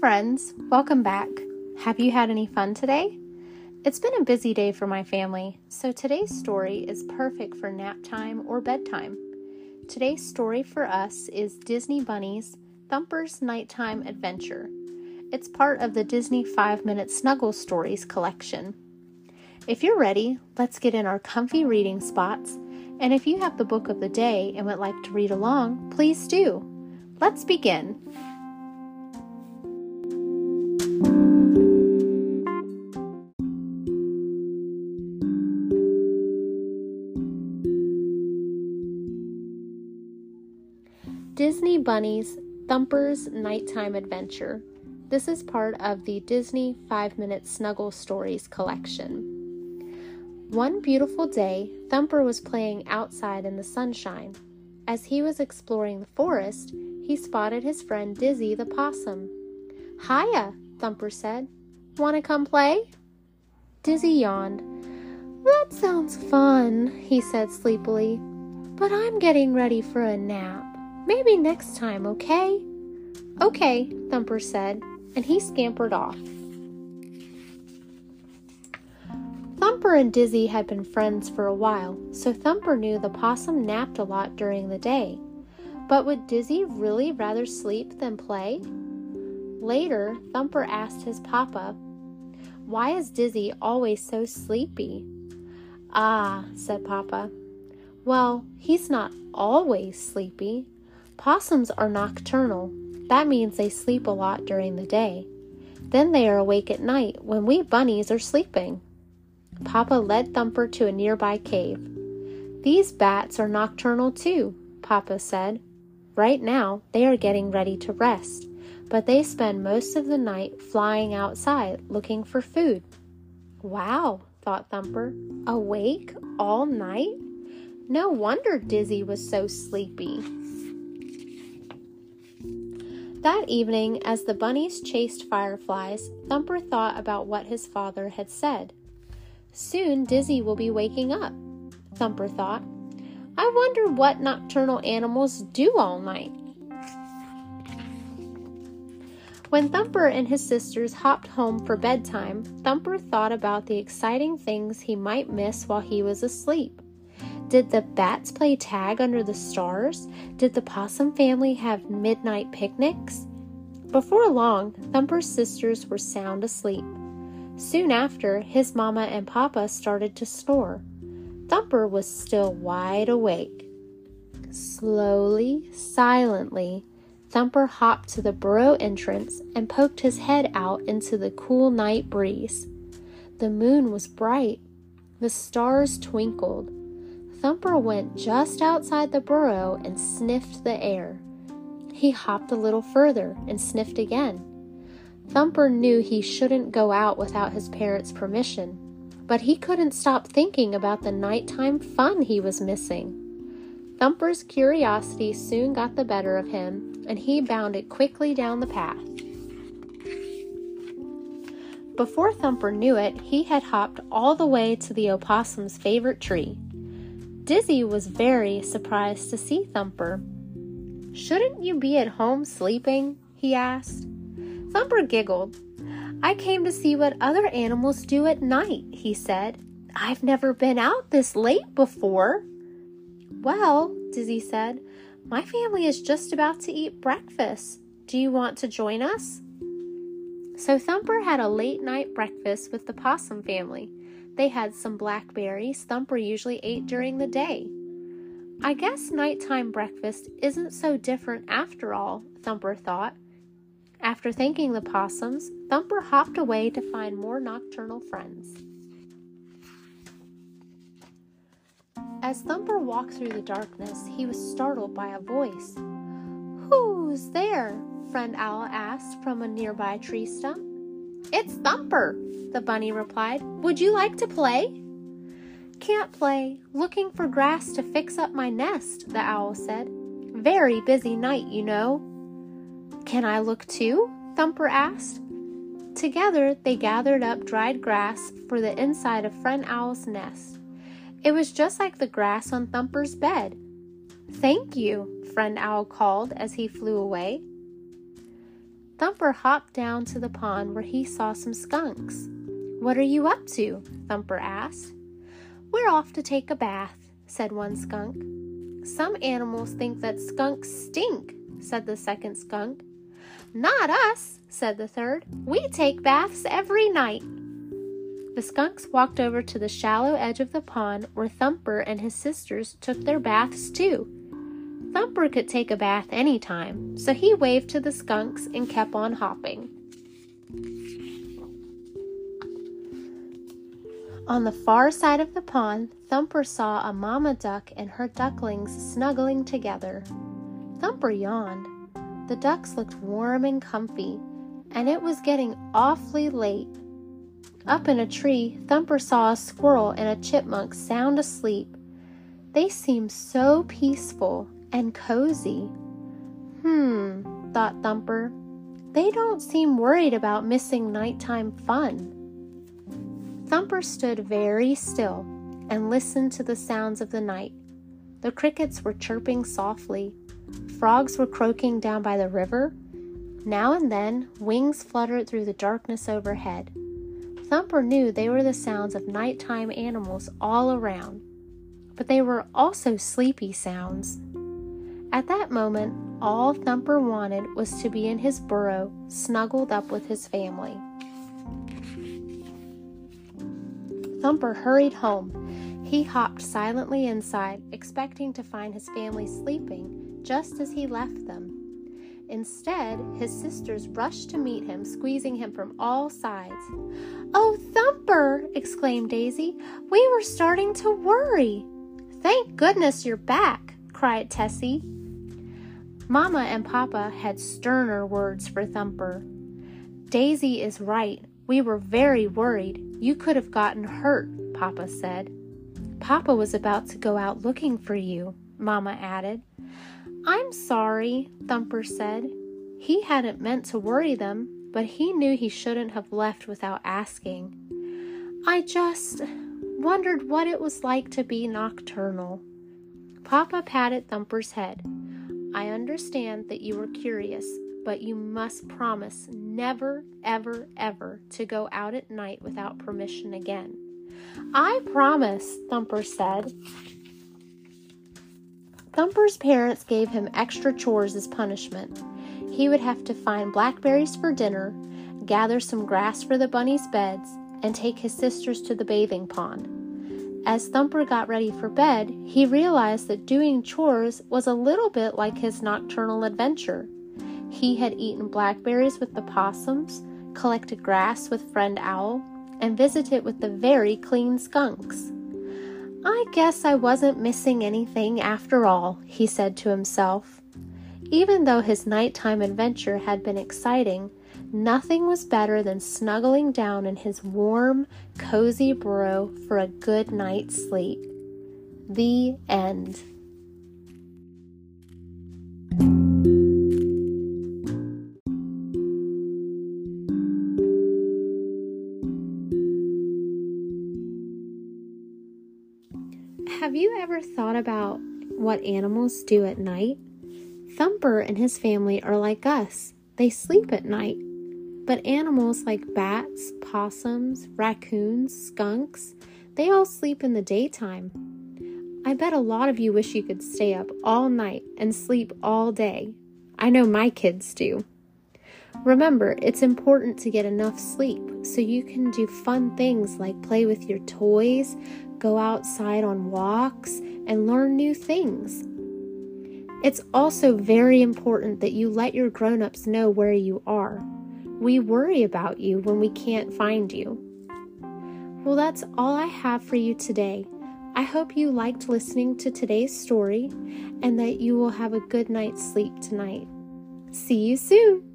friends. Welcome back. Have you had any fun today? It's been a busy day for my family, so today's story is perfect for nap time or bedtime. Today's story for us is Disney Bunnies Thumper's Nighttime Adventure. It's part of the Disney 5 Minute Snuggle Stories collection. If you're ready, let's get in our comfy reading spots. And if you have the book of the day and would like to read along, please do. Let's begin. Bunnies Thumper's Nighttime Adventure. This is part of the Disney 5 Minute Snuggle Stories collection. One beautiful day, Thumper was playing outside in the sunshine. As he was exploring the forest, he spotted his friend Dizzy the possum. Hiya, Thumper said. Want to come play? Dizzy yawned. That sounds fun, he said sleepily, but I'm getting ready for a nap. Maybe next time, okay? Okay, Thumper said, and he scampered off. Thumper and Dizzy had been friends for a while, so Thumper knew the possum napped a lot during the day. But would Dizzy really rather sleep than play? Later, Thumper asked his papa, Why is Dizzy always so sleepy? Ah, said Papa. Well, he's not always sleepy. Possums are nocturnal. That means they sleep a lot during the day. Then they are awake at night when we bunnies are sleeping. Papa led Thumper to a nearby cave. These bats are nocturnal too, Papa said. Right now, they are getting ready to rest, but they spend most of the night flying outside looking for food. Wow, thought Thumper. Awake all night? No wonder Dizzy was so sleepy. That evening, as the bunnies chased fireflies, Thumper thought about what his father had said. Soon Dizzy will be waking up, Thumper thought. I wonder what nocturnal animals do all night. When Thumper and his sisters hopped home for bedtime, Thumper thought about the exciting things he might miss while he was asleep. Did the bats play tag under the stars? Did the possum family have midnight picnics? Before long, Thumper's sisters were sound asleep. Soon after, his mama and papa started to snore. Thumper was still wide awake. Slowly, silently, Thumper hopped to the burrow entrance and poked his head out into the cool night breeze. The moon was bright. The stars twinkled. Thumper went just outside the burrow and sniffed the air. He hopped a little further and sniffed again. Thumper knew he shouldn't go out without his parents' permission, but he couldn't stop thinking about the nighttime fun he was missing. Thumper's curiosity soon got the better of him, and he bounded quickly down the path. Before Thumper knew it, he had hopped all the way to the opossum's favorite tree. Dizzy was very surprised to see Thumper. Shouldn't you be at home sleeping? he asked. Thumper giggled. I came to see what other animals do at night, he said. I've never been out this late before. Well, Dizzy said, my family is just about to eat breakfast. Do you want to join us? So Thumper had a late night breakfast with the possum family. They had some blackberries Thumper usually ate during the day. I guess nighttime breakfast isn't so different after all, Thumper thought. After thanking the possums, Thumper hopped away to find more nocturnal friends. As Thumper walked through the darkness, he was startled by a voice. Who's there? Friend Owl asked from a nearby tree stump. It's Thumper, the bunny replied. Would you like to play? Can't play. Looking for grass to fix up my nest, the owl said. Very busy night, you know. Can I look too? Thumper asked. Together, they gathered up dried grass for the inside of Friend Owl's nest. It was just like the grass on Thumper's bed. Thank you, Friend Owl called as he flew away. Thumper hopped down to the pond where he saw some skunks. What are you up to? Thumper asked. We're off to take a bath, said one skunk. Some animals think that skunks stink, said the second skunk. Not us, said the third. We take baths every night. The skunks walked over to the shallow edge of the pond where Thumper and his sisters took their baths too. Thumper could take a bath any time, so he waved to the skunks and kept on hopping. On the far side of the pond, Thumper saw a mama duck and her ducklings snuggling together. Thumper yawned. The ducks looked warm and comfy, and it was getting awfully late. Up in a tree, Thumper saw a squirrel and a chipmunk sound asleep. They seemed so peaceful and cozy. Hmm, thought Thumper. They don't seem worried about missing nighttime fun. Thumper stood very still and listened to the sounds of the night. The crickets were chirping softly. Frogs were croaking down by the river. Now and then, wings fluttered through the darkness overhead. Thumper knew they were the sounds of nighttime animals all around, but they were also sleepy sounds. At that moment, all Thumper wanted was to be in his burrow, snuggled up with his family. Thumper hurried home. He hopped silently inside, expecting to find his family sleeping just as he left them. Instead, his sisters rushed to meet him, squeezing him from all sides. Oh, Thumper! exclaimed Daisy. We were starting to worry. Thank goodness you're back, cried Tessie. Mama and Papa had sterner words for Thumper. Daisy is right. We were very worried. You could have gotten hurt, Papa said. Papa was about to go out looking for you, Mama added. I'm sorry, Thumper said. He hadn't meant to worry them, but he knew he shouldn't have left without asking. I just wondered what it was like to be nocturnal. Papa patted Thumper's head. I understand that you were curious, but you must promise never, ever, ever to go out at night without permission again. I promise, Thumper said. Thumper's parents gave him extra chores as punishment. He would have to find blackberries for dinner, gather some grass for the bunnies' beds, and take his sisters to the bathing pond. As Thumper got ready for bed, he realized that doing chores was a little bit like his nocturnal adventure. He had eaten blackberries with the possums, collected grass with Friend Owl, and visited with the very clean skunks. I guess I wasn't missing anything after all, he said to himself. Even though his nighttime adventure had been exciting, nothing was better than snuggling down in his warm, cozy burrow for a good night's sleep. The end. Have you ever thought about what animals do at night? Thumper and his family are like us. They sleep at night. But animals like bats, possums, raccoons, skunks, they all sleep in the daytime. I bet a lot of you wish you could stay up all night and sleep all day. I know my kids do. Remember, it's important to get enough sleep so you can do fun things like play with your toys, go outside on walks, and learn new things. It's also very important that you let your grown ups know where you are. We worry about you when we can't find you. Well, that's all I have for you today. I hope you liked listening to today's story and that you will have a good night's sleep tonight. See you soon!